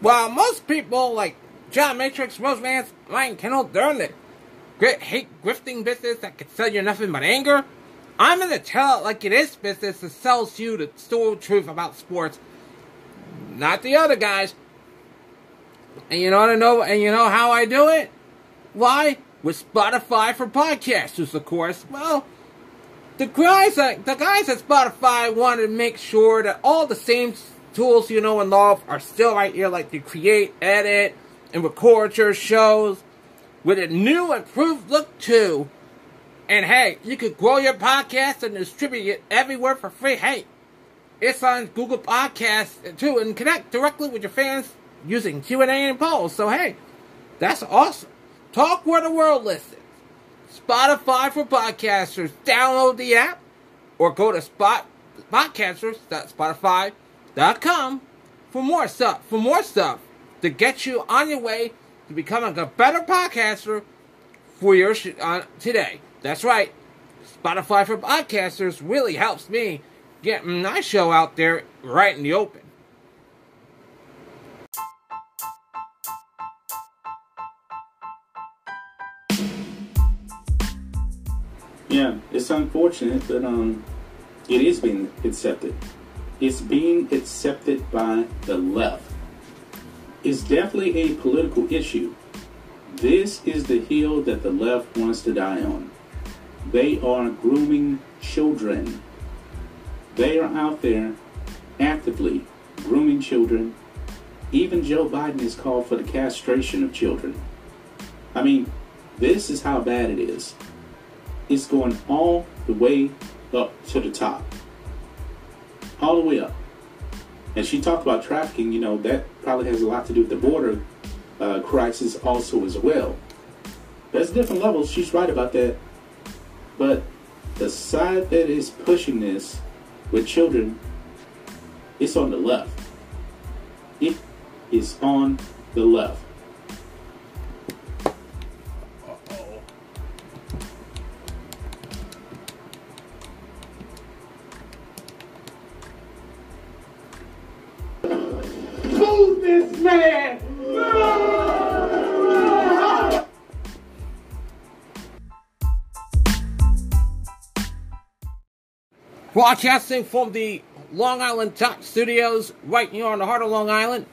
While most people like John Matrix, Rose Vance, Ryan Kendall, they're in the great hate grifting business that can sell you nothing but anger. I'm in the tell it like it is business that sells you the story truth about sports, not the other guys. And you know what I know, and you know how I do it? Why? With Spotify for podcasters, of course. Well, the guys at the guys at Spotify wanted to make sure that all the same tools you know and love are still right here, like to create, edit, and record your shows with a new improved look too. And hey, you could grow your podcast and distribute it everywhere for free. Hey, it's on Google Podcasts too, and connect directly with your fans using Q and A and polls. So hey, that's awesome. Talk where the world listens. Spotify for podcasters. Download the app or go to spot podcasters.spotify.com for more stuff. For more stuff to get you on your way to becoming a better podcaster for your sh- uh, today. That's right. Spotify for podcasters really helps me get my show out there right in the open. Yeah, it's unfortunate, but um, it is being accepted. It's being accepted by the left. It's definitely a political issue. This is the hill that the left wants to die on. They are grooming children. They are out there actively grooming children. Even Joe Biden has called for the castration of children. I mean, this is how bad it is. It's going all the way up to the top. All the way up. And she talked about trafficking, you know, that probably has a lot to do with the border uh, crisis also as well. There's different levels. She's right about that. But the side that is pushing this with children, it's on the left. It is on the left. Broadcasting from the Long Island Top Studios, right here on the heart of Long Island.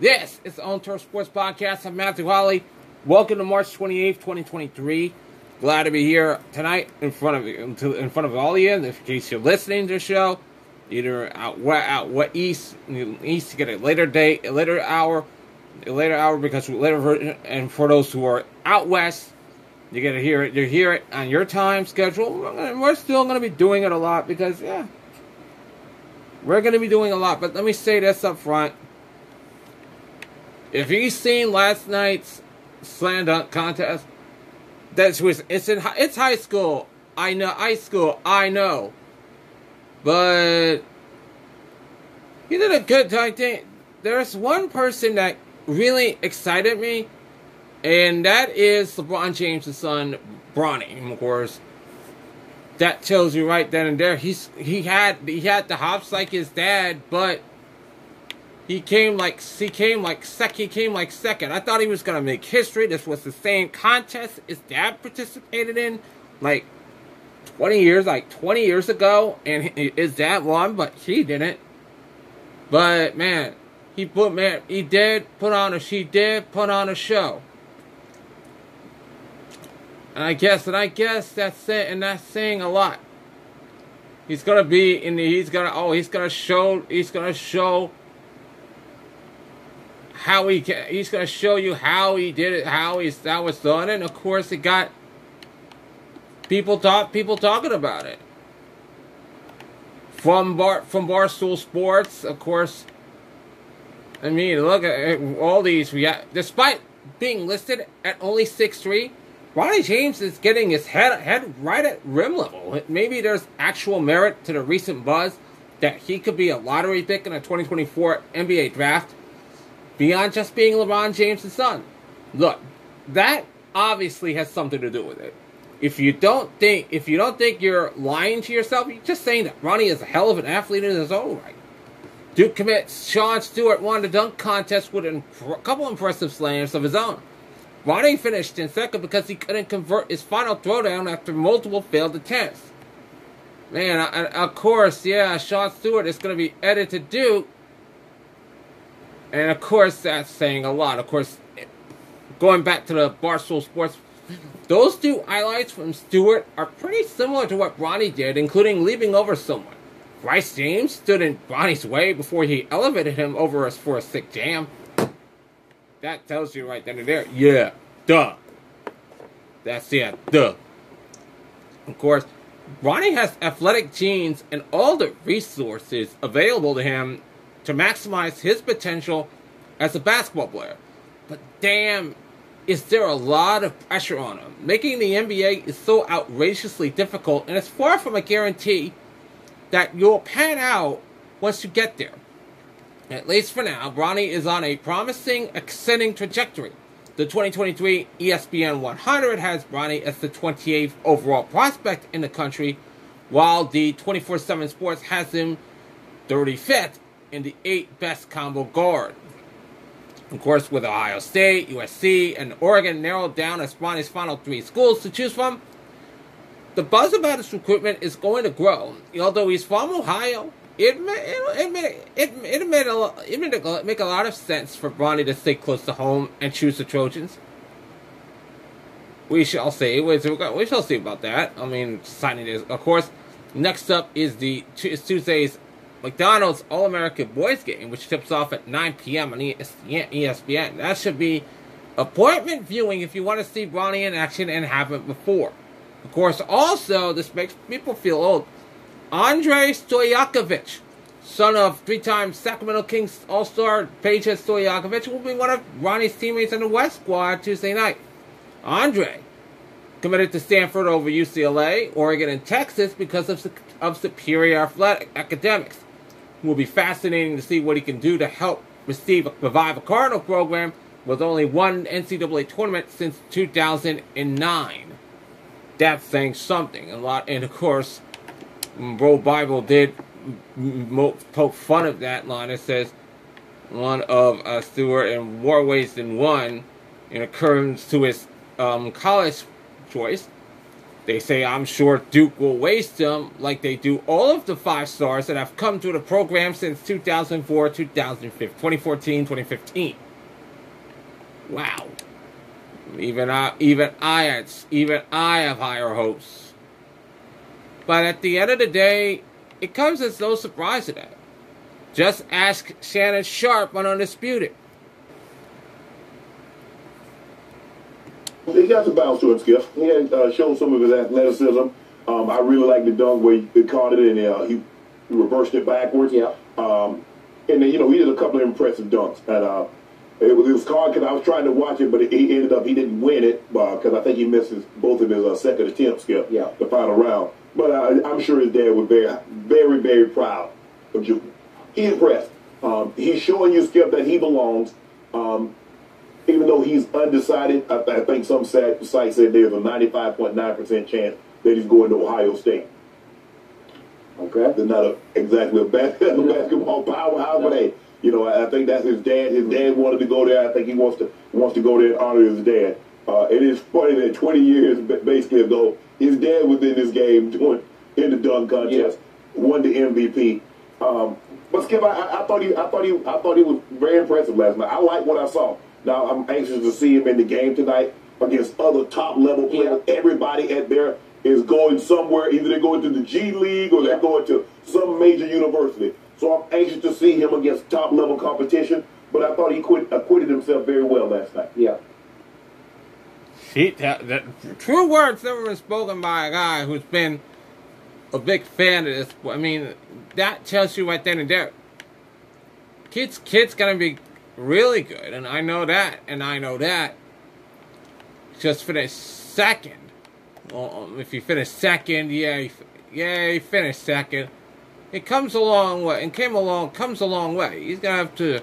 This is the Home Turf Sports Podcast. I'm Matthew Holly. Welcome to March 28th, 2023. Glad to be here tonight in front of in front of all of you. In case you're listening to the show, either out west, out east, east to get a later date, a later hour, a later hour because later version, and for those who are out west, you get to hear it. You hear it on your time schedule. We're still going to be doing it a lot because, yeah, we're going to be doing a lot. But let me say this up front. If you've seen last night's slam dunk contest, that was it's in it's high school. I know high school. I know, but he did a good job. There's one person that really excited me and that is LeBron James' son, Bronny, of course. That tells you right then and there. He's he had he had the hops like his dad, but he came like he came like sec he came like second. I thought he was gonna make history. This was the same contest his dad participated in, like twenty years, like twenty years ago, and his dad won, but he didn't. But man, he put man he did put on a she did put on a show. And I guess, and I guess that's it, and that's saying a lot. He's gonna be in the, he's gonna, oh, he's gonna show, he's gonna show how he can, he's gonna show you how he did it, how he's, that was done, and of course it got people talk, people talking about it. From Bar, from Barstool Sports, of course. I mean, look at all these, We got, despite being listed at only six three. Bronny James is getting his head head right at rim level. Maybe there's actual merit to the recent buzz that he could be a lottery pick in a 2024 NBA draft beyond just being LeBron James' son. Look, that obviously has something to do with it. If you don't think if you don't think you're lying to yourself, you're just saying that Bronny is a hell of an athlete in his own right. Duke commits Sean Stewart won the dunk contest with a couple impressive slams of his own. Bronny finished in second because he couldn't convert his final throwdown after multiple failed attempts. Man, of course, yeah, Sean Stewart is going to be edited to Duke. And of course, that's saying a lot. Of course, going back to the Barstool Sports, those two highlights from Stewart are pretty similar to what Bronny did, including leaving over someone. Bryce James stood in Bronny's way before he elevated him over us for a sick jam. That tells you right then and there. Yeah, duh. That's it, duh. Of course, Bronny has athletic genes and all the resources available to him to maximize his potential as a basketball player. But damn, is there a lot of pressure on him. Making the NBA is so outrageously difficult, and it's far from a guarantee that you'll pan out once you get there. At least for now, Bronny is on a promising ascending trajectory. The 2023 ESPN 100 has Bronny as the 28th overall prospect in the country, while the 24 7 Sports has him 35th in the 8 best combo guard. Of course, with Ohio State, USC, and Oregon narrowed down as Bronny's final three schools to choose from, the buzz about his recruitment is going to grow. Although he's from Ohio, it it, it it, it made a it made make a lot of sense for Bronny to stay close to home and choose the Trojans. We shall see. We shall see about that. I mean, signing is of course. Next up is the is Tuesday's McDonald's All American Boys game, which tips off at 9 p.m. on ESPN. That should be appointment viewing if you want to see Bronny in action and haven't before. Of course, also, this makes people feel old. Andrej Stojakovic, son of three-time Sacramento Kings All-Star Peja Stojakovic, will be one of Bronny's teammates on the West squad Tuesday night. Andre committed to Stanford over UCLA, Oregon, and Texas because of, of superior athletic academics. It will be fascinating to see what he can do to help receive, revive a Cardinal program with only one NCAA tournament since 2009 that's saying something. A lot, and of course, BroBible did poke fun of that line. It says one of uh, Stewart and more ways than one in accordance to his um, college choice. They say, I'm sure Duke will waste him like they do all of the five stars that have come to the program since 2004, 2015, 2014, 2015. Wow. Even I, even I, even I have higher hopes. But at the end of the day, it comes as no surprise to that. Just ask Shannon Sharpe on Undisputed. He got the bounce to him, Skip. He had uh, shown some of his athleticism. Um, I really like the dunk where he caught it and uh, he reversed it backwards. Yeah. Um, and then, you know, he did a couple of impressive dunks. And uh, it was, it was hard because I was trying to watch it, but he ended up he didn't win it because uh, I think he missed his, both of his uh, second attempts, Skip, yeah. the final round. But uh, I'm sure his dad was very, very, very proud of Junior. He's impressed. Um, he's showing you, Skip, that he belongs. Um, even though he's undecided, I, I think some sites said there's a 95.9% chance that he's going to Ohio State. Okay. They're not a, exactly a basketball powerhouse, no. but hey, you know, I think that's his dad. His dad wanted to go there. I think he wants to wants to go there and honor his dad. Uh, it is funny that 20 years basically ago, his dad was in this game doing in the dunk contest, yeah. won the MVP. Um, but Skip, I, I, thought he, I thought he, I thought he was very impressive last night. I like what I saw. Now I'm anxious to see him in the game tonight against other top level players. Yeah. Everybody at there is going somewhere. Either they're going to the G League or they're going to some major university. So I'm anxious to see him against top level competition. But I thought he quit, acquitted himself very well last night. Yeah. He, that, that, true words never been spoken by a guy who's been a big fan of this. I mean, that tells you right then and there. Kid's kid's gonna be really good, and I know that, and I know that. Just finish second. Well, if you finish second, yeah, yeah, he finished second it comes a long way, and came along, comes a long way. He's gonna have to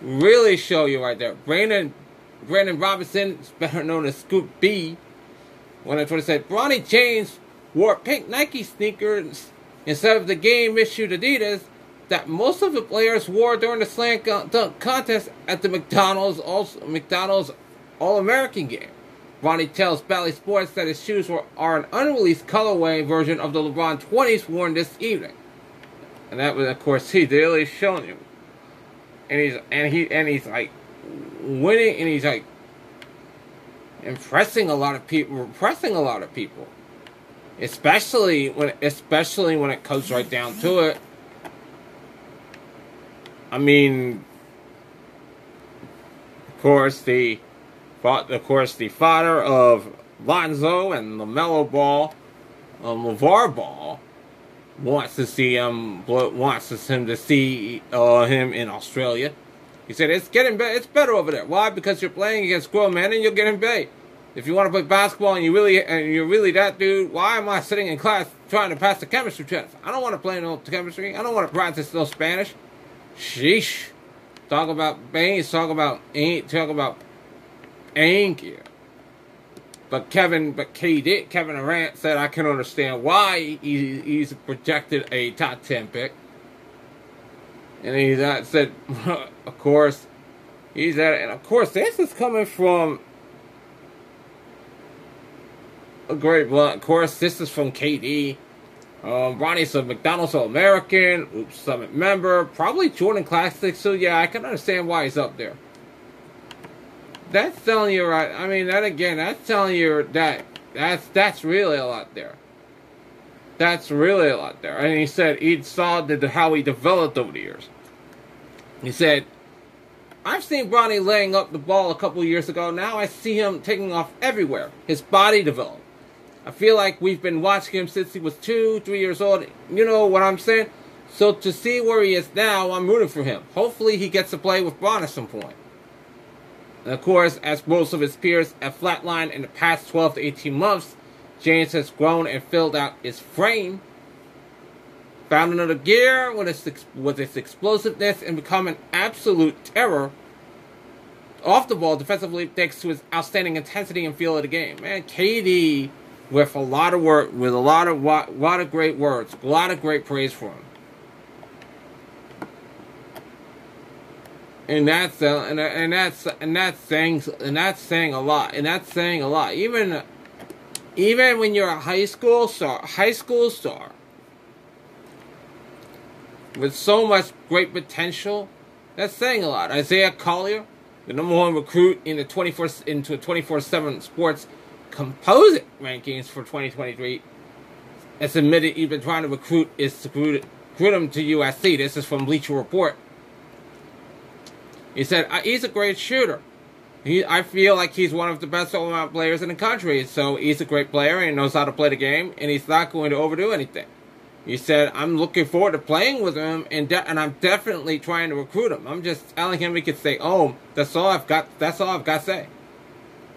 really show you right there. Brandon, Brandon Robinson better known as Scoop B. When I to say Bronny James wore pink Nike sneakers instead of the game issued Adidas that most of the players wore during the slam dunk contest at the McDonald's also McDonald's All American game. Bronny tells Bally Sports that his shoes were, are an unreleased colorway version of the LeBron 20s worn this evening. And that was, of course, he really showing you. And he's and he and he's like winning, and he's like impressing a lot of people, impressing a lot of people, especially when especially when it comes right down to it. I mean, of course the, of course the father of Lonzo and LaMelo Ball, um, LeVar Ball, wants to see him wants him to see uh, him in Australia. He said it's getting better. It's better over there. Why? Because you're playing against grown men and you're getting paid. If you want to play basketball and you really and you're really that dude, why am I sitting in class trying to pass the chemistry test? I don't want to play no chemistry. I don't want to practice no Spanish. Sheesh. Talk about Baines. Talk about ain't. Talk about ain't. But Kevin, but KD, Kevin Durant said I can understand why he, he's projected a top ten pick. And he said, of course, he's at, and of course this is coming from a great Of course, this is from KD. Um, a McDonald's All American, Hoop Summit member, probably Jordan Classic. So yeah, I can understand why he's up there. That's telling you right. I mean, that again, that's telling you that that's that's really a lot there. That's really a lot there. And he said he saw the, how he developed over the years. He said, I've seen Bronny laying up the ball a couple years ago. Now I see him taking off everywhere. His body developed. I feel like we've been watching him since he was two, three years old. You know what I'm saying? So to see where he is now, I'm rooting for him. Hopefully he gets to play with Bron at some point. And of course, as most of his peers have flatlined in the past 12 to 18 months, James has grown and filled out his frame, found another gear with its, with its explosiveness and become an absolute terror off the ball defensively thanks to his outstanding intensity and feel of the game. Man, KD with a lot of work, with a lot of lot of great words, a lot of great praise for him. And that's uh, and, and that's and that's saying and that's saying a lot, and that's saying a lot. Even even when you're a high school star, high school star with so much great potential, that's saying a lot. Isaiah Collier, the number one recruit in the 24 into 24/7 sports composite rankings for 2023 has admitted he's been trying to recruit is recruit, recruit him to USC. This is from Bleacher Report. He said uh, he's a great shooter. He, I feel like he's one of the best all-around players in the country. So he's a great player and knows how to play the game, and he's not going to overdo anything. He said, "I'm looking forward to playing with him, and and I'm definitely trying to recruit him. I'm just telling him he could stay home. That's all I've got. That's all I've got to say."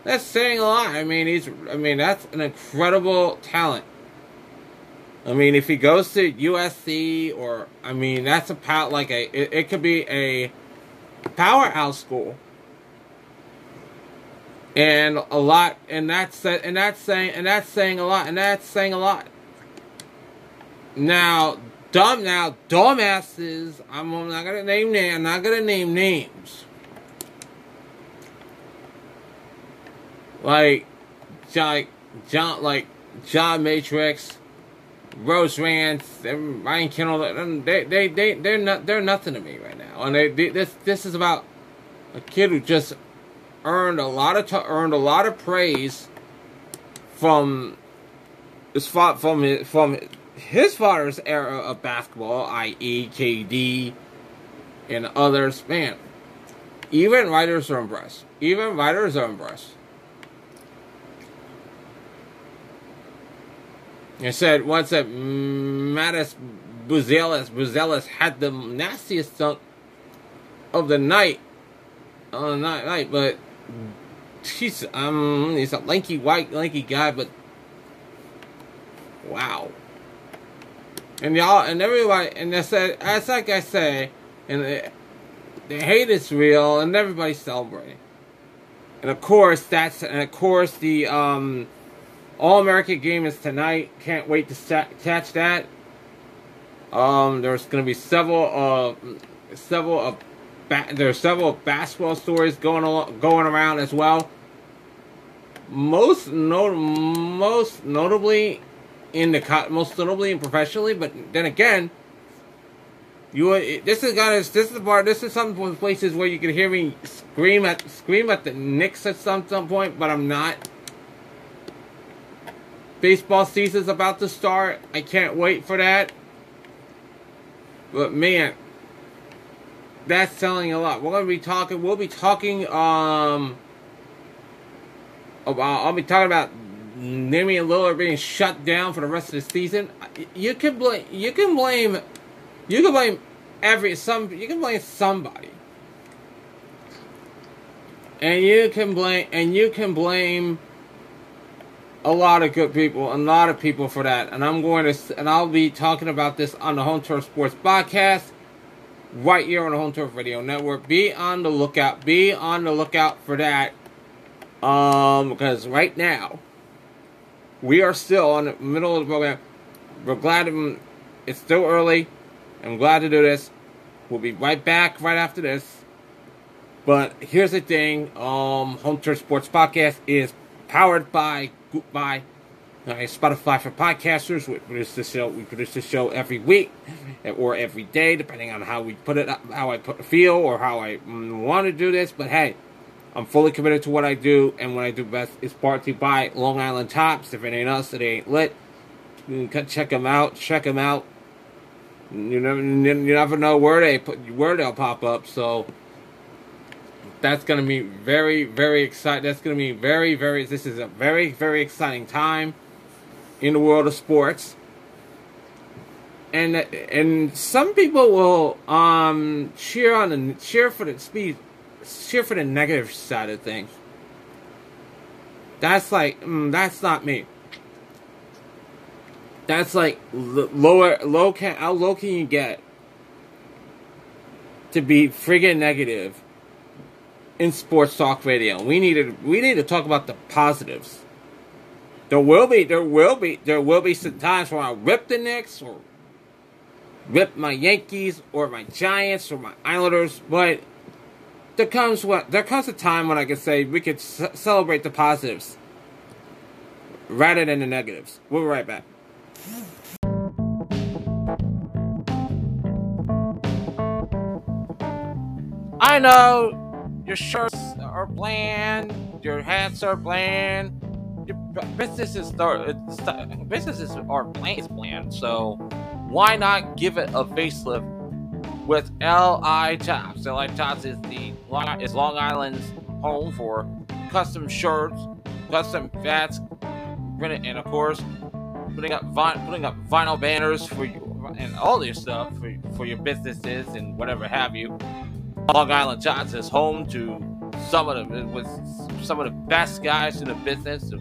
That's saying a lot. I mean, he's. I mean, that's an incredible talent. I mean, if he goes to USC or I mean, that's a power like a. It, it could be a powerhouse school, and a lot, and that's and that's saying and that's saying a lot, and that's saying a lot. Now, dumb now, dumbasses. I'm not gonna name names. I'm not gonna name names. like like John like John Matrix, Rose Rance, Ryan Kendall, they they they they're not they're nothing to me right now. And this this is about a kid who just earned a lot of earned a lot of praise from his from his, from his father's era of basketball, i.e., KD and others. Man, even writers are impressed. Even writers are impressed. It said once that Matas Buzelis Buzelis had the nastiest dunk of the night on the night, but he's um he's a lanky white lanky guy, but wow. And y'all and everybody and they said as like I say, and the, the hate is real and everybody's celebrating. And of course that's and of course the um all American game is tonight. Can't wait to catch that. Um, there's to be several, uh, several of, ba- there's several basketball stories going on, going around as well. Most not- most notably in the co- most notably and professionally, but then again, you this is got this is the part this is some places where you can hear me scream at scream at the Knicks at some some point, but I'm not. Baseball season's about to start. I can't wait for that. But man, that's selling a lot. We're gonna be talking. We'll be talking. Um, about. I'll be talking about Damian Lillard being shut down for the rest of the season. You can blame. You can blame. You can blame every some. You can blame somebody. And you can blame. And you can blame. A lot of good people, a lot of people for that, and I'm going to, and I'll be talking about this on the Home Turf Sports podcast, right here on the Home Turf Radio Network. Be on the lookout. Be on the lookout for that, um, because right now, we are still on the middle of the program. We're glad it's still early. I'm glad to do this. We'll be right back right after this. But here's the thing: um, Home Turf Sports Podcast is powered by by uh, Spotify for podcasters. We produce the show. We produce the show every week or every day, depending on how we put it, how I put feel, or how I mm, want to do this. But hey, I'm fully committed to what I do, and what I do best is you by Long Island Tops. If it ain't us, it ain't lit. You can check them out. Check them out. You never, you never know where they put, where they'll pop up. So that's going to be very, very exciting. That's to be very, very. This is a very, very exciting time in the world of sports. And and some people will um cheer on the cheer for the speed, cheer for the negative side of things. That's like mm, that's not me. That's like lower low can how low can you get to be friggin' negative in sports talk radio. We need to we need to talk about the positives. There will be there will be there will be some times where I rip the Knicks or rip my Yankees or my Giants or my Islanders, but there comes what there comes a time when I can say we could c- celebrate the positives rather than the negatives. We'll be right back. I know your shirts are bland, your hats are bland, businesses are businesses are bland, planned, So why not give it a facelift with LI Tops? LI Tops is the is Long Island's home for custom shirts, custom hats, and of course putting up putting up vinyl banners for you and all your stuff for, for your businesses and whatever have you. Long Island Tops is home to some of the with some of the best guys in the business to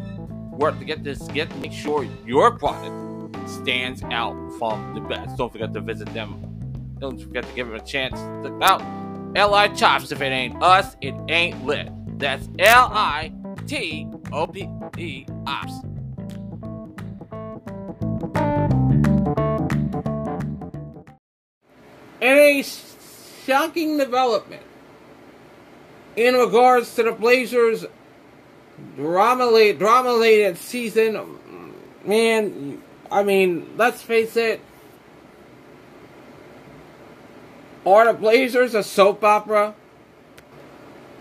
work to get this get make sure your product stands out from the best. Don't forget to visit them. Don't forget to give them a chance. Look out. L.I. Tops. If it ain't us, it ain't lit. That's L I T O P E Ops. And a shocking development in regards to the Blazers' drama-laden season. Man, I mean, let's face it. Are the Blazers a soap opera?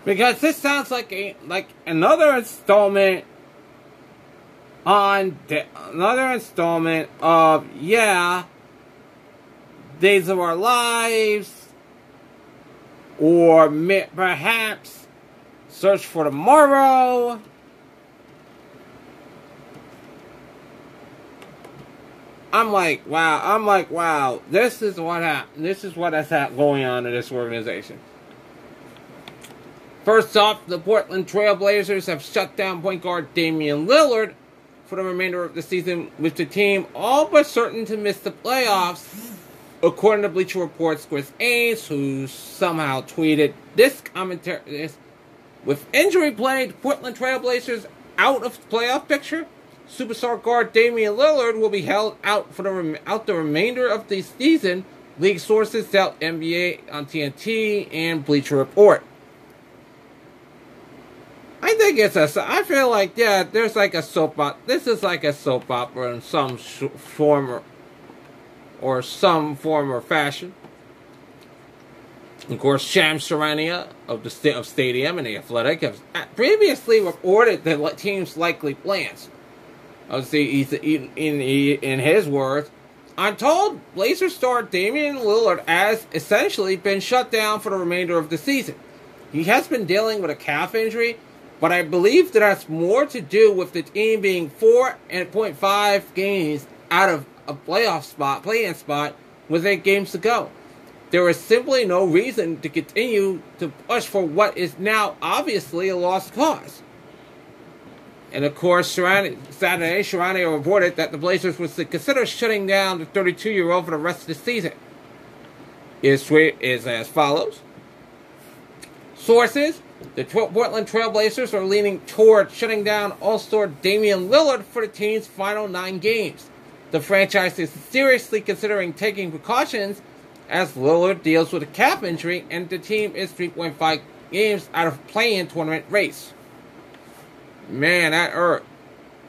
Because this sounds like a like another installment on the, another installment of yeah Days of Our Lives, or perhaps Search for Tomorrow. I'm like, wow. I'm like, wow. This is what happened. This is what has happened going on in this organization. First off, the Portland Trailblazers have shut down point guard Damian Lillard for the remainder of the season, with the team all but certain to miss the playoffs According to Bleacher Report's Chris Haynes, who somehow tweeted this commentary, this with injury plagued Portland Trailblazers out of playoff picture, superstar guard Damian Lillard will be held out for the rem- out the remainder of the season. League sources tell NBA on uh, TNT and Bleacher Report. I think it's a. I feel like yeah, there's like a soap opera. This is like a soap opera in some sh- form or, or some form or fashion. Of course, Shams of the st- of Stadium and the Athletic have uh, previously reported the team's likely plans. Oh, he's, in, in, in his words, I'm told Blazers star Damian Lillard has essentially been shut down for the remainder of the season. He has been dealing with a calf injury, but I believe that has more to do with the team being four and point five games out of a playoff spot, play-in spot, with eight games to go. There is simply no reason to continue to push for what is now obviously a lost cause. And of course, Saturday, Charania reported that the Blazers would consider shutting down the 32 year old for the rest of the season. Is, is as follows Sources The Portland Trailblazers are leaning toward shutting down All Star Damian Lillard for the team's final nine games. The franchise is seriously considering taking precautions as Lillard deals with a calf injury and the team is 3.5 games out of play-in tournament race. Man, that hurt.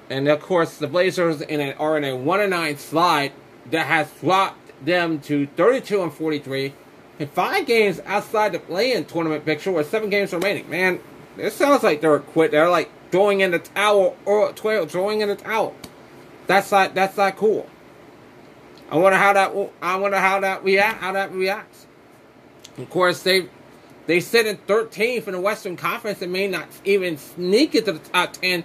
And of course, the Blazers in an, are in a 1 and 9 slide that has dropped them to 32 and 43 and five games outside the play-in tournament picture with seven games remaining. Man, it sounds like they're quit. They're like throwing in the towel or twelve, throwing in the towel. That's not that's not cool. I wonder how that I wonder how that react how that reacts. Of course, they they sit in 13th in the Western Conference and may not even sneak into the top 10,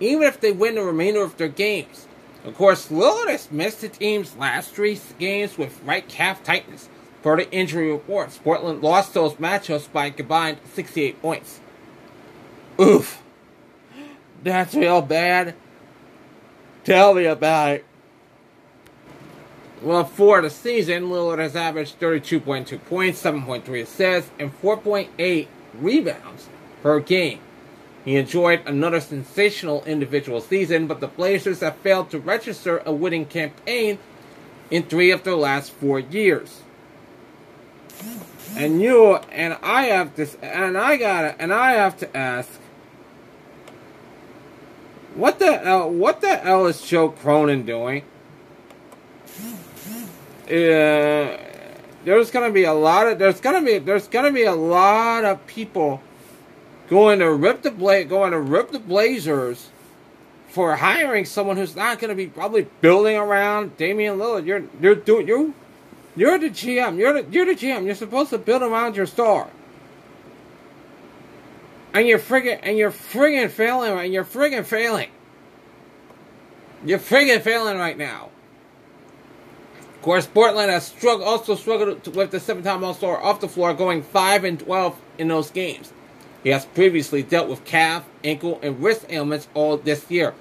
even if they win the remainder of their games. Of course, Lillard has missed the team's last three games with right calf tightness. Per the injury reports, Portland lost those matchups by combined 68 points. Oof. That's real bad. Tell me about it. Well, for the season, Lillard has averaged 32.2 points, 7.3 assists, and 4.8 rebounds per game. He enjoyed another sensational individual season, but the Blazers have failed to register a winning campaign in three of their last four years. And you and I have this, and I gotta, and I have to ask, what the hell? What the hell is Joe Cronin doing? Uh, there's gonna be a lot of there's gonna be there's gonna be a lot of people going to rip the bla- going to rip the Blazers for hiring someone who's not gonna be probably building around Damian Lillard. You're you're doing you you're the GM. You're the you're the GM. You're supposed to build around your star. And you're friggin' and you're friggin' failing and you're friggin' failing. You're friggin' failing right now course, Portland has struggled, also struggled with the seven-time All-Star off the floor, going five and twelve in those games. He has previously dealt with calf, ankle, and wrist ailments all this year.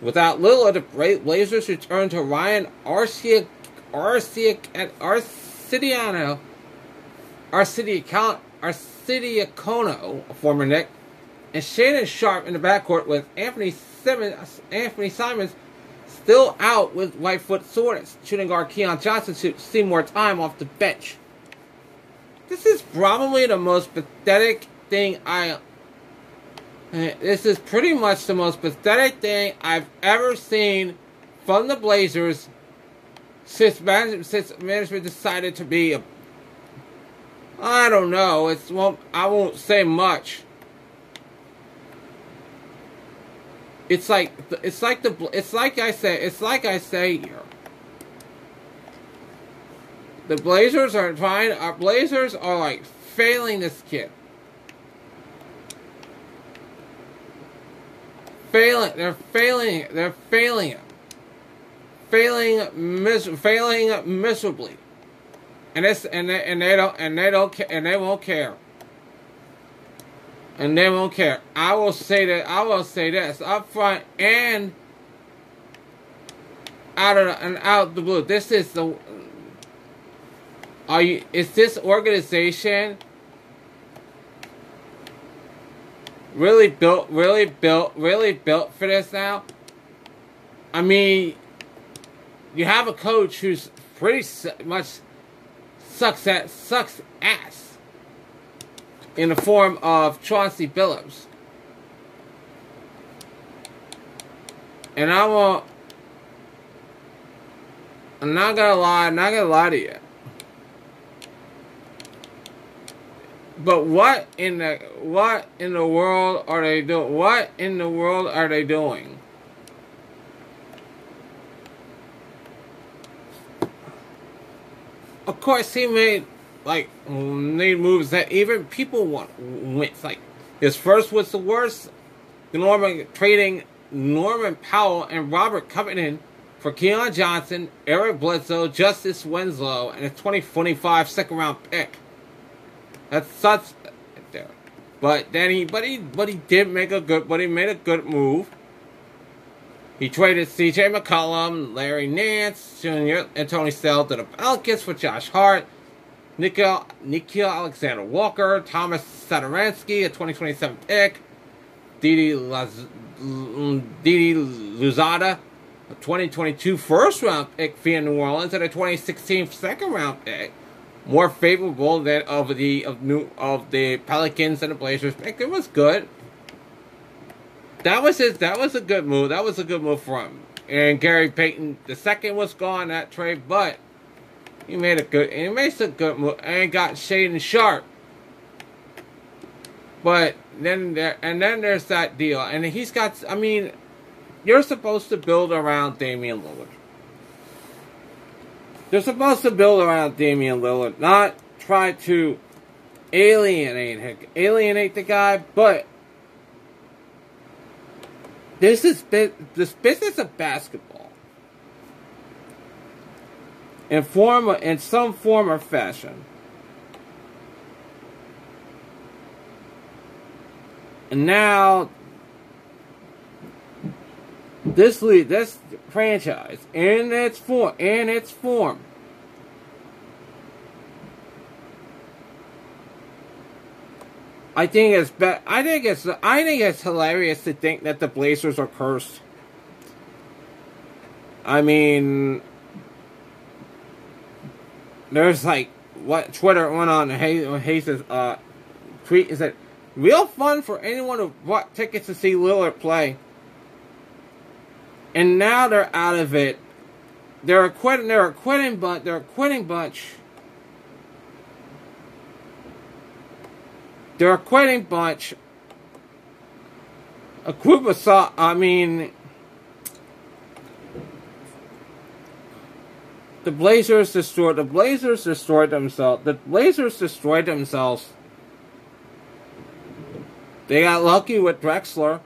Without Lillard, the Blazers return to Ryan Arcia, Arcia, Arcidiano, Arcidiacono, Arcidiacono, a former Knick, and Shannon Sharp in the backcourt with Anthony Simmons, Anthony Simons still out with right foot soreness. Shooting guard Keon Johnson to see more time off the bench. This is probably the most pathetic thing I. Eh, this is pretty much the most pathetic thing I've ever seen from the Blazers since management, since management decided to be a. I don't know. It's well, I won't say much. It's like it's like the it's like I say it's like I say here. The Blazers are trying. Our Blazers are like failing this kid. Failing. They're failing. They're failing him. Failing mis failing miserably. And it's and they, and they don't and they don't and they won't care and they won't care. I will say that I will say this up front and out of the, and out the blue. This is the are you is this organization really built really built really built for this now? I mean, you have a coach who's pretty much sucks at sucks ass in the form of Chauncey Billups. And I will I'm not gonna lie, I'm not gonna lie to you. But what in the what in the world are they doing? What in the world are they doing? Of course, he made like made moves that even people want went like his first was the worst. Norman trading Norman Powell and Robert Covington for Keon Johnson, Eric Bledsoe, Justice Winslow, and a 2025 second round pick. That's such there. But then he but he but he did make a good but he made a good move. He traded CJ McCollum, Larry Nance Jr., and Tony Snell to the Pelicans for Josh Hart, Nickeil, Nickeil Alexander Walker, Thomas Satoransky, a 2027 pick, Didi, Laz, Didi Louzada, a 2022 first round pick via New Orleans, and a 2016 second round pick. More favorable than of the of new of the Pelicans and the Blazers pick. It was good. That was his. That was a good move. That was a good move for him. And Gary Payton, the second was gone that trade, but he made a good. He made a good move and got Shaedon Sharpe. But then there and then there's that deal, and he's got. I mean, you're supposed to build around Damian Lillard. They're supposed to build around Damian Lillard, not try to alienate alienate the guy, but this is this business of basketball in form in some form or fashion. And now this league, this franchise in its form, in its form, I think it's be- I think it's I think it's hilarious to think that the Blazers are cursed. I mean, there's like what Twitter went on. Hey, Hayes' uh, tweet is that real fun for anyone who bought tickets to see Lillard play. And now they're out of it. They're a quitting. They're a quitting bunch. They're a quitting bunch. They're a quitting bunch. A group of saw. I mean, the Blazers destroyed. The Blazers destroyed themselves. The Blazers destroyed themselves. They got lucky with Drexler.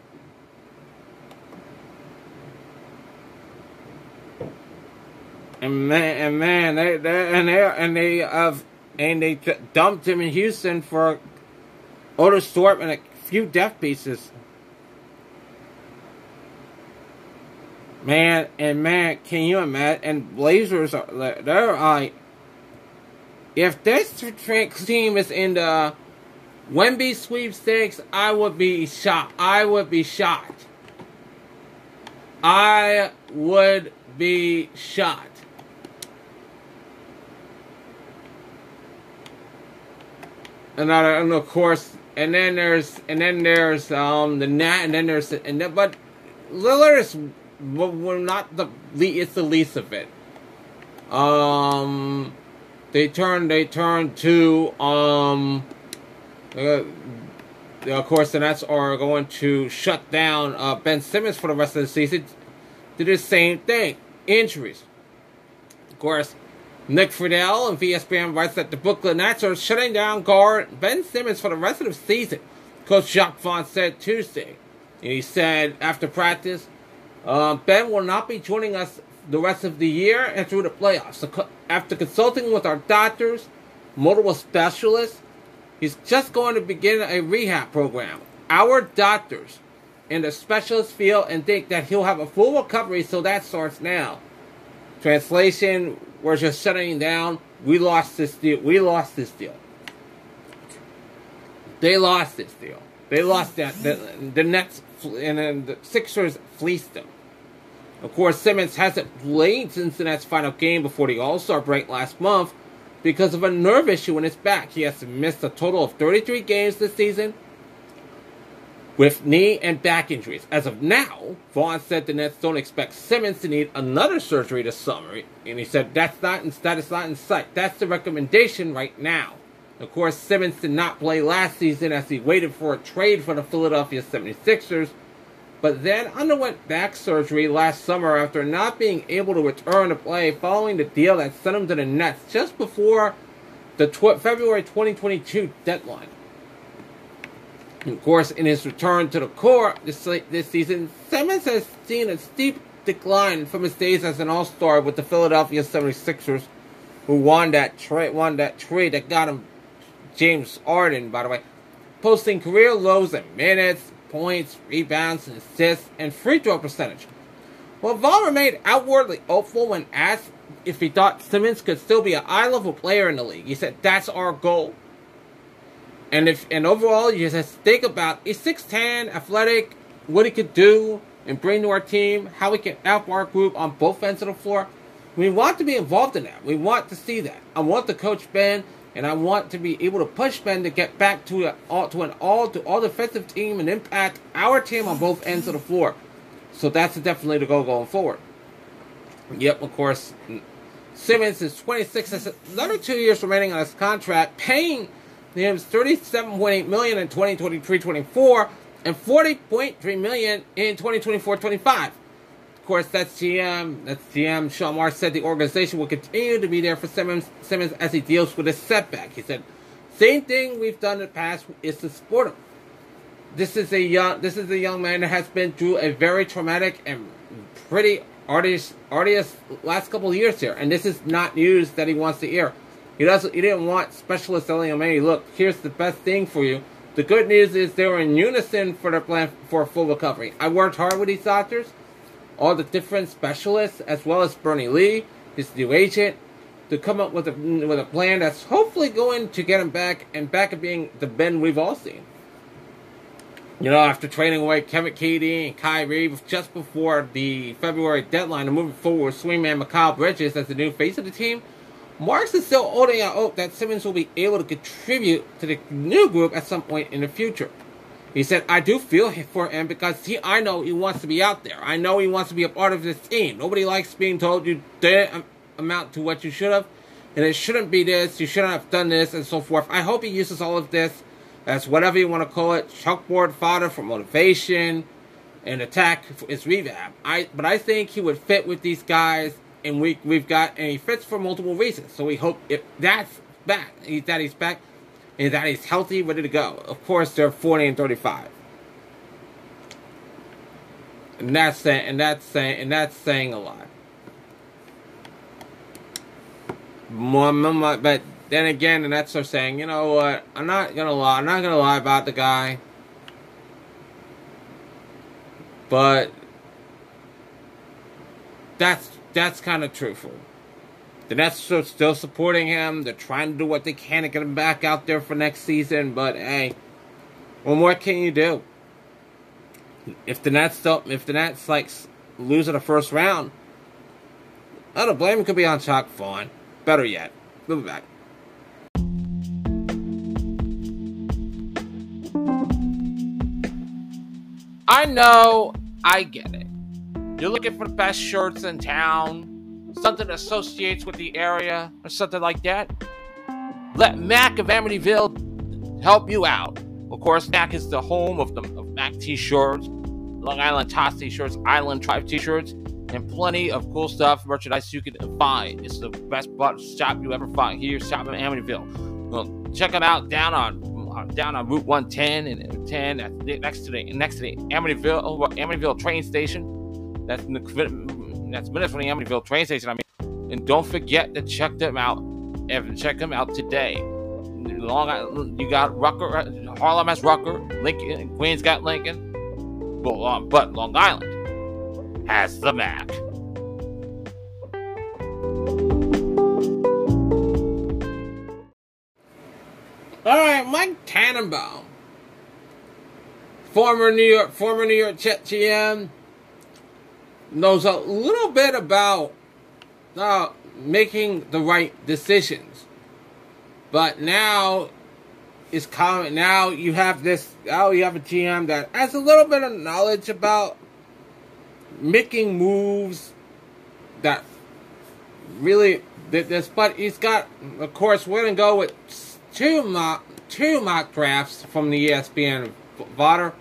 And man, and man, they, they and they and they have and they dumped him in Houston for Otis Thorpe and a few death pieces. Man, and man, can you imagine? And Blazers are they're like, if this team is in the Wemby sweepstakes, I would be shocked. I would be shocked. I would be shocked. And, and of course, and then there's and then there's um the Nat, and then there's and then, but Lillard is well, not the it's the least of it. Um, they turn they turn to um. Uh, of course, the Nets are going to shut down uh, Ben Simmons for the rest of the season. Did the same thing, injuries. Of course, Nick Friedell and ESPN writes that the Brooklyn Nets are shutting down guard Ben Simmons for the rest of the season. Coach Jacque Vaughn said Tuesday. And he said after practice, uh, Ben will not be joining us the rest of the year and through the playoffs. After consulting with our doctors, multiple specialists, he's just going to begin a rehab program. Our doctors in the specialist field and think that he'll have a full recovery, so that starts now. Translation, we're just shutting down. We lost this deal. We lost this deal. They lost this deal. They lost that. The, the Nets and then the Sixers fleeced them. Of course, Simmons hasn't played since the Nets' final game before the All Star break last month because of a nerve issue in his back. He has missed a total of 33 games this season with knee and back injuries. As of now, Vaughn said the Nets don't expect Simmons to need another surgery this summer, and he said that's not in, that is not in sight. That's the recommendation right now. Of course, Simmons did not play last season as he waited for a trade for the Philadelphia 76ers but then underwent back surgery last summer after not being able to return to play following the deal that sent him to the Nets just before the tw- February 2022 deadline. And of course, in his return to the court this, this season, Simmons has seen a steep decline from his days as an All-Star with the Philadelphia 76ers, who won that trade won that trade that got him James Harden, by the way, posting career lows in minutes, points, rebounds, assists, and free throw percentage. Well, Vaughn remained outwardly hopeful when asked if he thought Simmons could still be a high level player in the league. He said, That's our goal. And if and overall you just think about a 6'10 athletic, what he could do and bring to our team, how we can help our group on both ends of the floor. We want to be involved in that. We want to see that. I want the coach Ben and I want to be able to push Ben to get back to a, all, to an all to all defensive team and impact our team on both ends of the floor. So that's definitely the goal going forward. Yep, of course. Simmons is 26. Has another two years remaining on his contract, paying him 37.8 million in 2023-24 and 40.3 million in 2024-25. Of course, that's GM. That's GM. Sean Marks said the organization will continue to be there for Simmons, Simmons as he deals with a setback. He said, "Same thing we've done in the past is to support him. This is a young. This is a young man that has been through a very traumatic and pretty arduous, arduous last couple of years here, and this is not news that he wants to hear. He doesn't. He didn't want specialists telling him, "Hey, look, here's the best thing for you." The good news is they were in unison for their plan for a full recovery. I worked hard with these doctors all the different specialists, as well as Bernie Lee, his new agent, to come up with a with a plan that's hopefully going to get him back and back at being the Ben we've all seen. You know, after trading away Kevin KD and Kyrie just before the February deadline and moving forward with swingman Mikal Bridges as the new face of the team, Marks is still holding out hope that Simmons will be able to contribute to the new group at some point in the future. He said, I do feel for him because he, I know he wants to be out there. I know he wants to be a part of this team. Nobody likes being told you didn't amount to what you should have, and it shouldn't be this, you shouldn't have done this, and so forth. I hope he uses all of this as whatever you want to call it, chalkboard fodder for motivation and attack his revamp. I, but I think he would fit with these guys, and we, we've got, and he fits for multiple reasons. So we hope if that's back, he's that he's back and that he's healthy, ready to go. Of course, they're 40 and 35. And that's saying, and that's saying, and that's saying a lot. But then again, and that's what saying, you know what? I'm not gonna lie. I'm not gonna lie about the guy. But that's that's kind of truthful. The Nets are still supporting him. They're trying to do what they can to get him back out there for next season. But hey, what more can you do? If the Nets don't, if the Nets like lose in the first round, I don't blame him. Could be on Jacque Vaughn. Better yet, we'll be back. I know, I get it. You're looking for the best shirts in town something associates with the area or something like that, let Mac of Amityville help you out. Of course, Mac is the home of the of Mac t-shirts, Long Island t-shirts, Island Tribe t-shirts, and plenty of cool stuff, merchandise you can find. It's the best shop you ever find here, shop in Amityville. Well, check them out down on uh, down on Route 110 and 10 next to the next to the Amityville Amityville train station. That's that's minutes from the Amityville train station. I mean, and don't forget to check them out. And check them out today. Long Island, you got Rucker, Harlem has Rucker, Lincoln, Queens got Lincoln, but, um, but Long Island has the Mac. All right, Mike Tannenbaum, former New York, former New York GM, knows a little bit about uh, making the right decisions. But now it's common. Now you have this. Now you have a GM that has a little bit of knowledge about making moves that really did this. But he's got, of course, we're gonna go with two mock two mock drafts from the ESPN voter.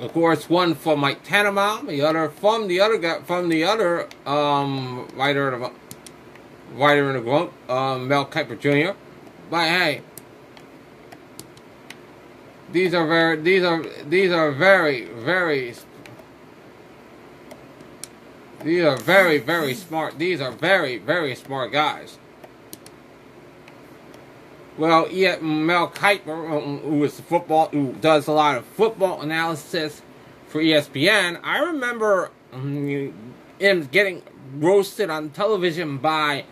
Of course, one from Mike Tannenbaum, the other from the other guy from the other um, writer of writer in the group, um, Mel Kiper Jr. But hey, these are very these are these are very very these are very very smart. These are very very smart guys. Well, yeah, Mel Kiper, who is football, who does a lot of football analysis for ESPN. I remember um, him getting roasted on television by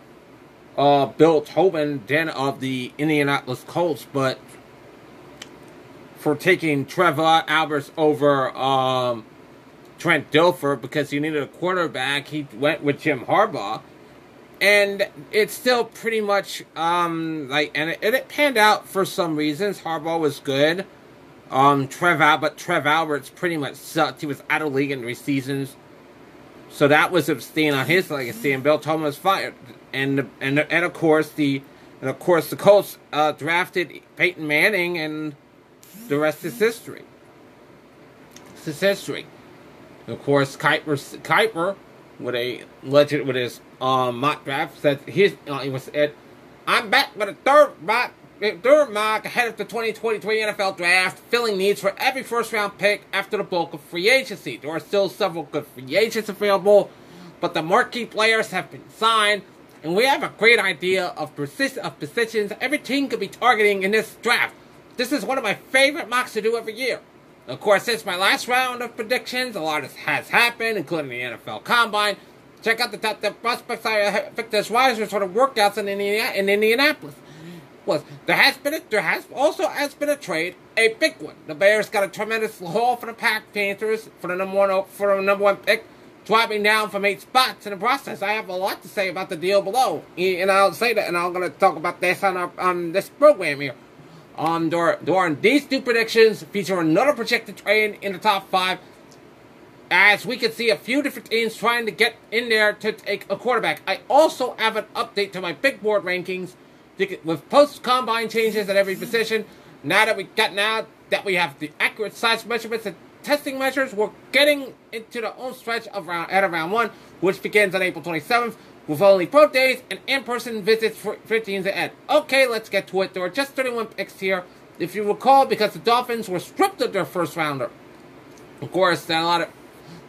uh, Bill Tobin, then of the Indianapolis Colts, but for taking Trevor Alberts over um, Trent Dilfer because he needed a quarterback, he went with Jim Harbaugh and it's still pretty much um like and it, it, panned out for some reasons. Harbaugh was good. Um, Trev Al- but Trev Alberts pretty much sucked. He was out of league in three seasons, so that was a stain on his legacy. And Bill was fired, and and and of course the and of course the Colts uh, drafted Peyton Manning, and the rest is history. Is history. And of course, Kiper Kiper with a legend with his um, mock draft said his uh, he was said, I'm back with a third mock third mock ahead of the 2023 NFL draft, filling needs for every first round pick after the bulk of free agency. There are still several good free agents available, but the marquee players have been signed, and we have a great idea of persist of positions every team could be targeting in this draft. This is one of my favorite mocks to do every year. Of course, since my last round of predictions, a lot has happened, including the NFL Combine. Check out the top the prospects I picked as risers for the workouts in, in Indianapolis. Was there has been a, there has also has been a trade, a big one. The Bears got a tremendous haul for the Pack Panthers for the number one for the number one pick, dropping down from eight spots in the process. I have a lot to say about the deal below, and I'll say that, and I'm going to talk about this on our, on this program here. Um, during, these two predictions, feature another projected train in the top five, as we can see a few different teams trying to get in there to take a quarterback. I also have an update to my big board rankings with post combine changes at every position. Now that we got now that we have the accurate size measurements and testing measures, we're getting into the home stretch of round at around one, which begins on April 27th with only pro days and in-person visits for 15 ahead. Okay, let's get to it. There are just 31 picks here. If you recall, because the Dolphins were stripped of their first rounder. Of course, a lot of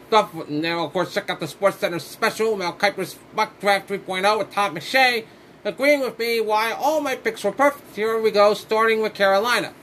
stuff. Now, of course, check out the Sports Center special, Mel Kiper's Mock Draft 3.0 with Todd McShay, agreeing with me why all my picks were perfect. Here we go, starting with Carolina.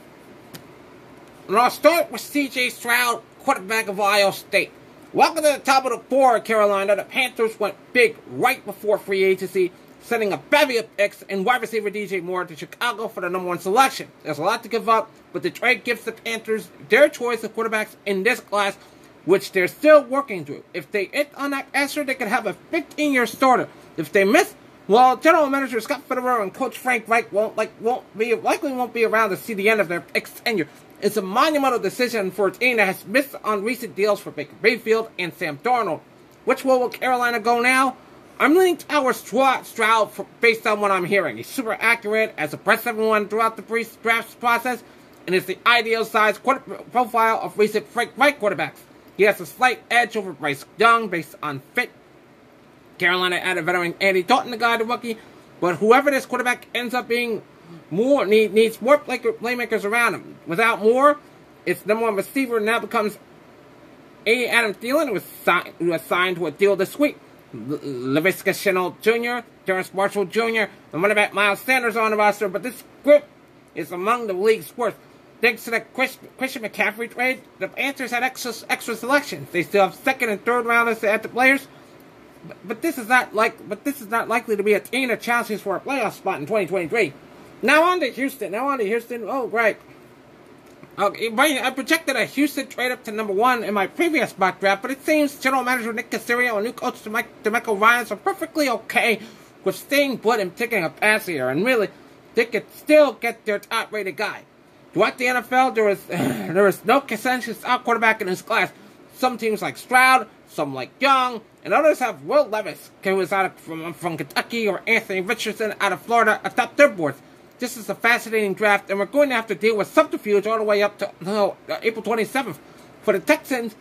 And I'll start with C.J. Stroud, quarterback of Ohio State. Welcome to the top of the board, Carolina. The Panthers went big right before free agency, sending a bevy of picks and wide receiver DJ Moore to Chicago for the number one selection. There's a lot to give up, but the trade gives the Panthers their choice of quarterbacks in this class, which they're still working through. If they hit on that answer, they could have a 15-year starter. If they miss, well, General Manager Scott Fitterer and Coach Frank Reich won't like won't be likely won't be around to see the end of their tenure. It's a monumental decision for a team that has missed on recent deals for Baker Mayfield and Sam Darnold. Which way will Carolina go now? I'm leaning towards Stroud for, based on what I'm hearing. He's super accurate, has impressed everyone throughout the pre-draft process, and is the ideal size profile of recent Frank Reich quarterbacks. He has a slight edge over Bryce Young based on fit. Carolina added veteran Andy Dalton, the guy, the rookie, but whoever this quarterback ends up being more need, needs more playmakers around him. Without more, its number one receiver now becomes A. Adam Thielen, who was, signed, who was signed to a deal this week. Laviska Shenault Jr., Terrace Marshall Jr., and running back Miles Sanders on the roster, but this group is among the league's worst. Thanks to the Christian McCaffrey trade, the Panthers had extra, extra selections. They still have second and third rounders at the players, but, but this is not like, but this is not likely to be a team that challenges for a playoff spot in 2023. Now on to Houston. Now on to Houston. Oh, great. Okay, I projected a Houston trade up to number one in my previous mock draft, but it seems General Manager Nick Caserio and new coach DeMeco Ryans are perfectly okay with staying put and taking a pass here, and really, they could still get their top-rated guy. Throughout the NFL, there is there is no consensus out quarterback in this class. Some teams like Stroud, some like Young, and others have Will Levis, who is out of, from, from Kentucky, or Anthony Richardson out of Florida atop their boards. This is a fascinating draft, and we're going to have to deal with subterfuge all the way up to no, uh, April 27th. For the Texans,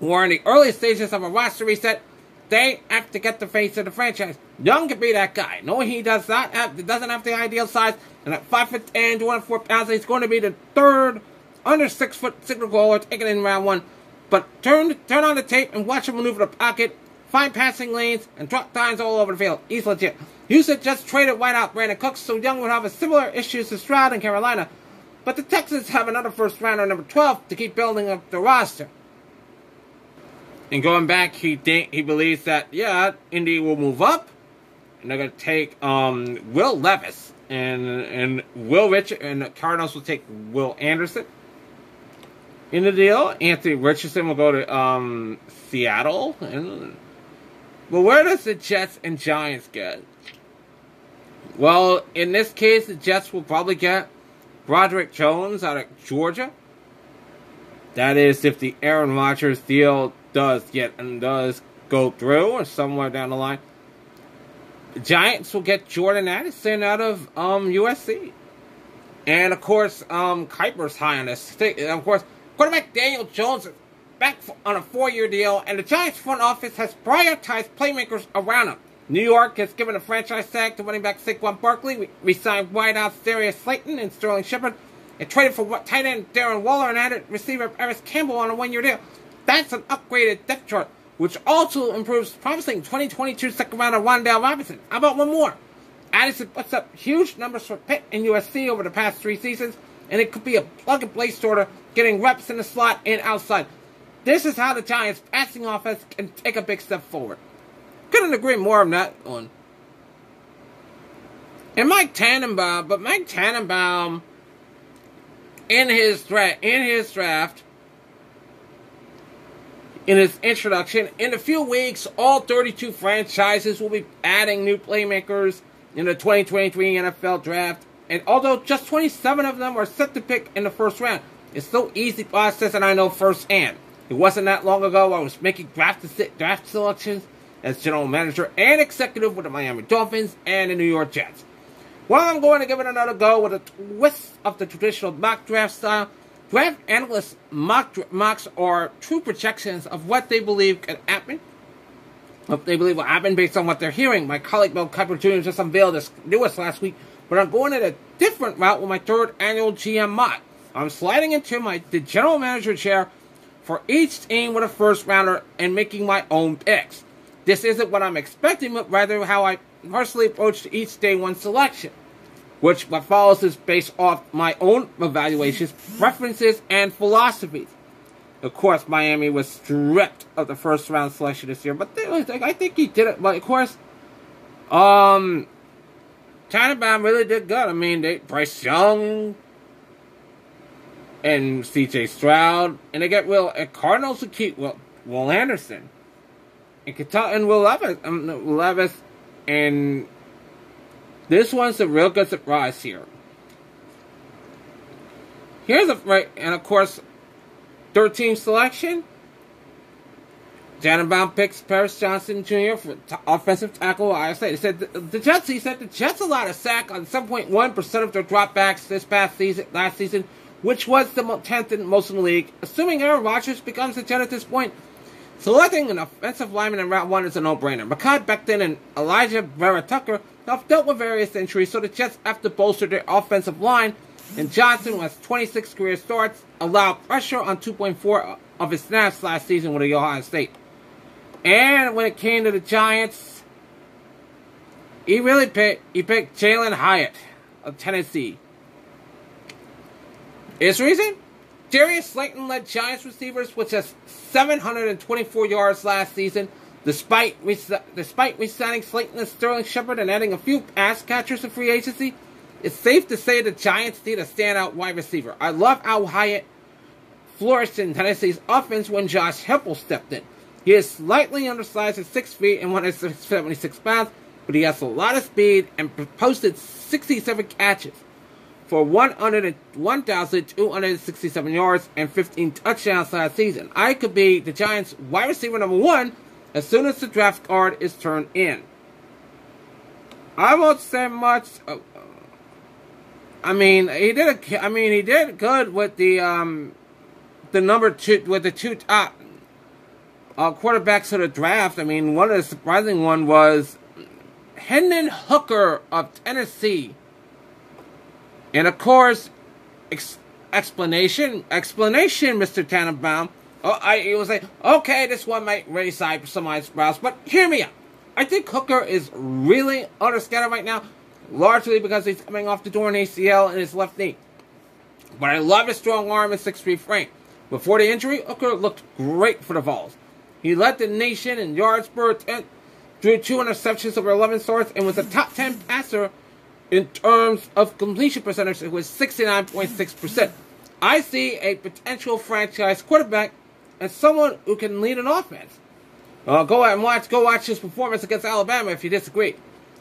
who are in the early stages of a roster reset, they have to get the face of the franchise. Young could be that guy. No, he does not have, doesn't have the ideal size, and at 5 foot 10, 204 pounds, he's going to be the third under 6 foot signal caller taken in round one. But turn turn on the tape and watch him maneuver the pocket, find passing lanes, and drop dimes all over the field. He's legit. Houston just traded wideout Brandin Cooks, so Young would have a similar issues to Stroud in Carolina. But the Texans have another first rounder, number 12, to keep building up the roster. And going back, he think he believes that yeah, Indy will move up, and they're gonna take um, Will Levis and and Will Richard and the Cardinals will take Will Anderson. In the deal, Anthony Richardson will go to um, Seattle, and but where does the Jets and Giants get? Well, in this case, the Jets will probably get Broderick Jones out of Georgia. That is, if the Aaron Rodgers deal does get and does go through, or somewhere down the line. The Giants will get Jordan Addison out of um, USC. And of course, um, Kiper's high on this. Of course, quarterback Daniel Jones back on a four year deal, and the Giants front office has prioritized playmakers around him. New York has given a franchise tag to running back Saquon Barkley. We, signed wideouts Darius Slayton and Sterling Shepard, and traded for tight end Darren Waller and added receiver Parris Campbell on a one year deal. That's an upgraded depth chart, which also improves promising 2022 second rounder Wan'Dale Robinson. How about one more? Addison puts up huge numbers for Pitt and USC over the past three seasons, and it could be a plug and play sorter, getting reps in the slot and outside. This is how the Giants' passing offense can take a big step forward. Couldn't agree more on that one. And Mike Tannenbaum, but Mike Tannenbaum, in his draft, in his draft, in his introduction, in a few weeks, all 32 franchises will be adding new playmakers in the 2023 NFL Draft. And although just 27 of them are set to pick in the first round, it's so easy process, and I know firsthand. It wasn't that long ago I was making draft draft selections as general manager and executive with the Miami Dolphins and the New York Jets. Well, I'm going to give it another go with a twist of the traditional mock draft style. Draft analysts' mock mocks are true projections of what they believe can happen. What they believe will happen based on what they're hearing. My colleague Bill Kiper Jr. just unveiled this newest last week, but I'm going at a different route with my third annual GM mock. I'm sliding into my the general manager chair for each team with a first rounder and making my own picks. This isn't what I'm expecting, but rather how I personally approach each day one selection, which what follows is based off my own evaluations, preferences, and philosophies. Of course, Miami was stripped of the first round selection this year, but they, I think he did it. But of course, um, Tannenbaum really did good. I mean, they Bryce Young and C.J. Stroud, and they get Will and Cardinals to keep Will Will Anderson and Kentucky and Will Levis, um, Levis, and this one's a real good surprise here. Here's a right, and of course, 13 selection. Tannenbaum picks Paris Johnson Jr. for t- offensive tackle. I say, he said the, the, Jets. He said the Jets allowed a sack on 7.1 percent of their dropbacks this past season, last season, which was the 10th most in the league. Assuming Aaron Rodgers becomes the Jet at this point, Selecting an offensive lineman in round one is a no-brainer. Mekhi Becton and Alijah Vera-Tucker have dealt with various injuries, so the Jets have to bolster their offensive line. And Johnson, who has 26 career starts, allowed pressure on 2.4 of his snaps last season with the Ohio State. And when it came to the Giants, he really picked he picked Jalin Hyatt of Tennessee. His reason? Darius Slayton led Giants receivers with just 724 yards last season, despite despite resigning Slayton and Sterling Shepard and adding a few pass catchers to free agency. it's safe to say the Giants need a standout wide receiver. I love how Hyatt flourished in Tennessee's offense when Josh Heupel stepped in. He is slightly undersized at 6 feet and 176 pounds, but he has a lot of speed and posted 67 catches for 1,267 yards and 15 touchdowns last season. I could be the Giants' wide receiver number one as soon as the draft card is turned in. I won't say much. Uh, I mean, he did. A, I mean, he did good with the um, the number two with the two top uh, quarterbacks of the draft. I mean, one of the surprising one was Hendon Hooker of Tennessee, and of course, ex- explanation, explanation, Mister Tannenbaum. Oh, I it was like, okay, this one might raise some eyebrows, but hear me out. I think Hooker is really underscattered right now, largely because he's coming off the torn ACL in his left knee. But I love his strong arm and 6'3 frame. Before the injury, Hooker looked great for the Vols. He led the nation in yards per attempt, drew two interceptions over 11 starts, and was a top 10 passer in terms of completion percentage. It was 69.6%. I see a potential franchise quarterback and someone who can lead an offense. Uh, go and watch. Go watch his performance against Alabama if you disagree.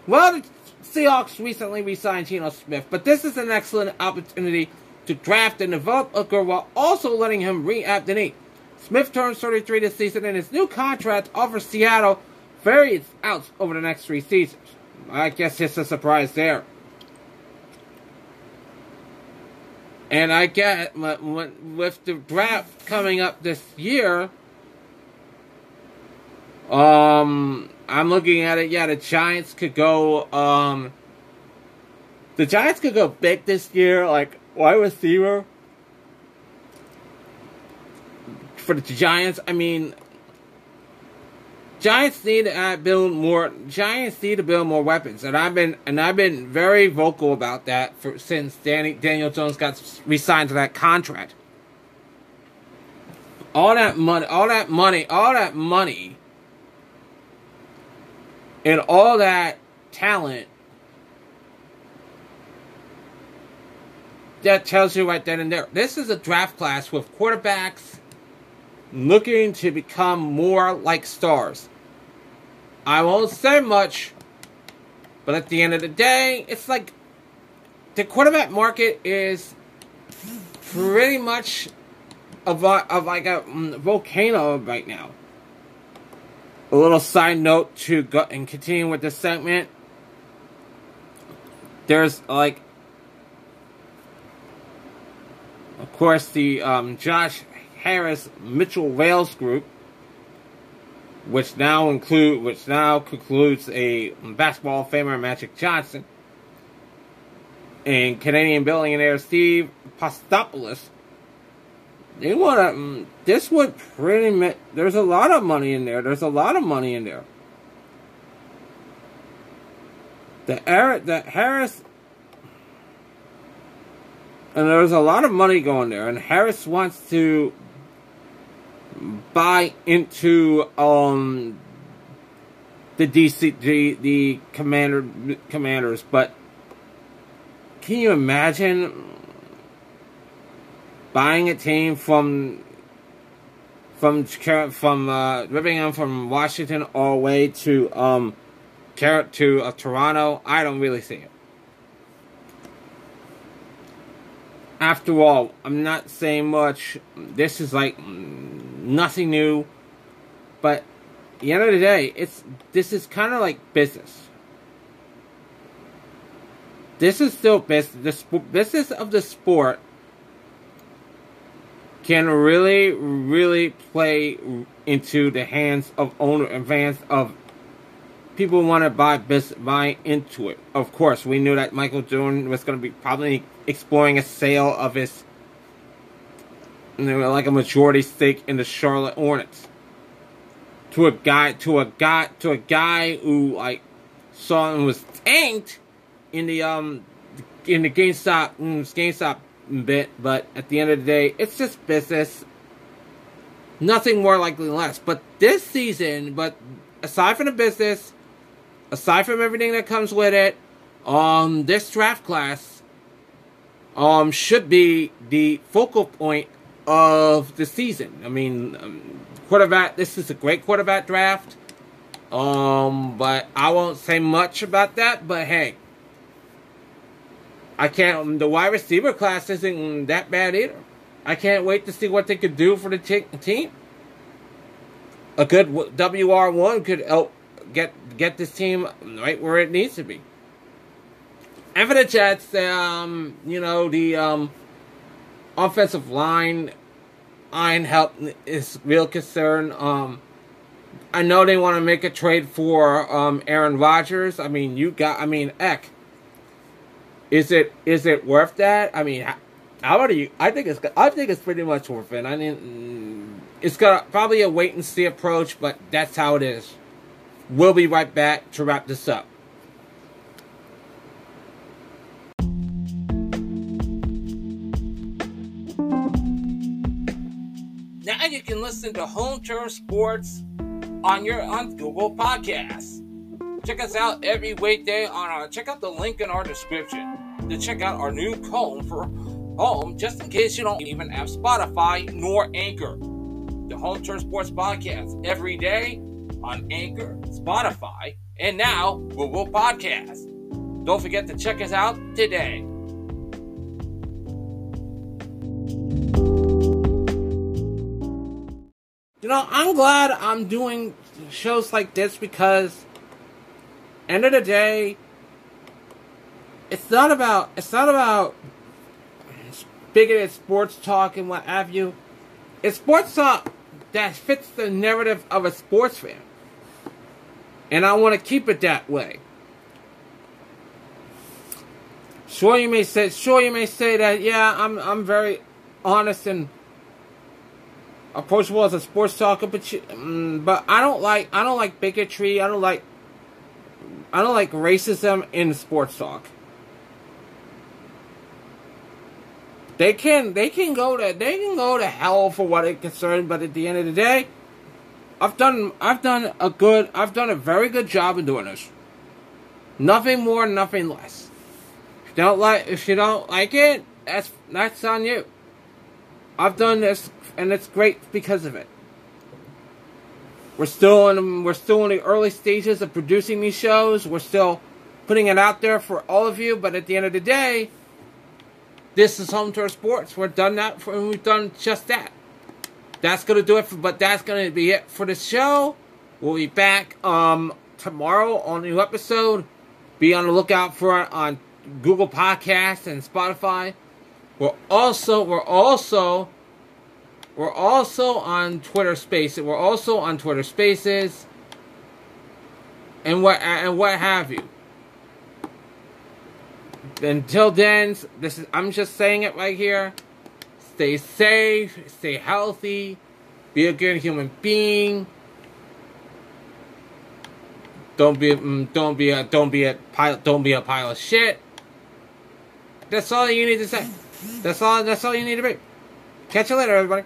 Well, the Seahawks recently re-signed Geno Smith, but this is an excellent opportunity to draft and develop Hooker while also letting him re-app the knee. Smith turns 33 this season, and his new contract offers Seattle various outs over the next three seasons. I guess it's a surprise there. And I get with the draft coming up this year, um, I'm looking at it. Yeah, the Giants could go. Um, the Giants could go big this year, like wide receiver for the Giants, I mean, Giants need to build more. Giants need to build more weapons, and I've been and I've been very vocal about that for since Danny, Daniel Jones got re-signed to that contract. All that money, all that money, all that money, and all that talent. That tells you right then and there. This is a draft class with quarterbacks looking to become more like stars. I won't say much, but at the end of the day, it's like the quarterback market is pretty much of, a, of like a mm, volcano right now. A little side note to go and continue with this segment. There's like, of course, the um, Josh Harris Mitchell Rales group, which now include which now concludes a basketball famer Magic Johnson and Canadian billionaire Steve Apostolopoulos. They want to. Um, this would pretty. There's a lot of money in there. There's a lot of money in there. The Eric, the Harris and there's a lot of money going there, and Harris wants to buy into um the DC the, commander commanders, but can you imagine buying a team from from from uh, them from Washington all the way to um to uh, Toronto? I don't really see it. After all, I'm not saying much. This is like nothing new. But the end of the day, it's this is kind of like business. This is still business. The business of the sport can really, really play into the hands of owner and fans of people want to buy buy into it. Of course, we knew that Michael Jordan was going to be probably exploring a sale of his you know, like a majority stake in the Charlotte Hornets. To a guy, to a guy, to a guy who like saw and was tanked in the um in the GameStop mm, GameStop bit, but at the end of the day, it's just business. Nothing more likely than less. But this season, but aside from the business, aside from everything that comes with it, um, this draft class um, should be the focal point of the season. I mean, um, quarterback. This is a great quarterback draft. Um, but I won't say much about that. But hey, I can't. The wide receiver class isn't that bad either. I can't wait to see what they could do for the t- team. A good WR one could help get get this team right where it needs to be. And for the Jets, um, you know the um, offensive line line help is real concern. Um, I know they want to make a trade for um, Aaron Rodgers. I mean, you got. I mean, Eck. Is it is it worth that? I mean, how do you? I think it's. I think it's pretty much worth it. I mean, it's got probably a wait and see approach, but that's how it is. We'll be right back to wrap this up. You can listen to Home Turf Sports on your on Google Podcasts. Check us out every weekday on our check out the link in our description to check out our new home for home just in case you don't even have Spotify nor Anchor. The Home Turf Sports Podcast every day on Anchor, Spotify, and now Google Podcasts. Don't forget to check us out today. You know, I'm glad I'm doing shows like this because end of the day it's not about it's not about bigoted sports talk and what have you. It's sports talk that fits the narrative of a sports fan. And I want to keep it that way. Sure you may say sure you may say that yeah, I'm I'm very honest and approachable as a sports talker, but you, um, but I don't like I don't like bigotry. I don't like I don't like racism in sports talk. They can they can go to they can go to hell for what it concerned, but at the end of the day, I've done I've done a good I've done a very good job of doing this. Nothing more, nothing less. If you don't like if you don't like it, that's that's on you. I've done this and it's great because of it. We're still in we're still in the early stages of producing these shows. We're still putting it out there for all of you, but at the end of the day, this is home turf sports. We're done that for, and we've done just that. That's gonna do it for but that's gonna be it for the show. We'll be back um tomorrow on a new episode. Be on the lookout for it on Google Podcasts and Spotify. We're also we're also we're also on Twitter Spaces. We're also on Twitter Spaces, and what and what have you. Until then, this is I'm just saying it right here. Stay safe, stay healthy, be a good human being. Don't be mm, don't be a don't be a pile don't be a pile of shit. That's all you need to say. That's all that's all you need to be. Catch you later, everybody.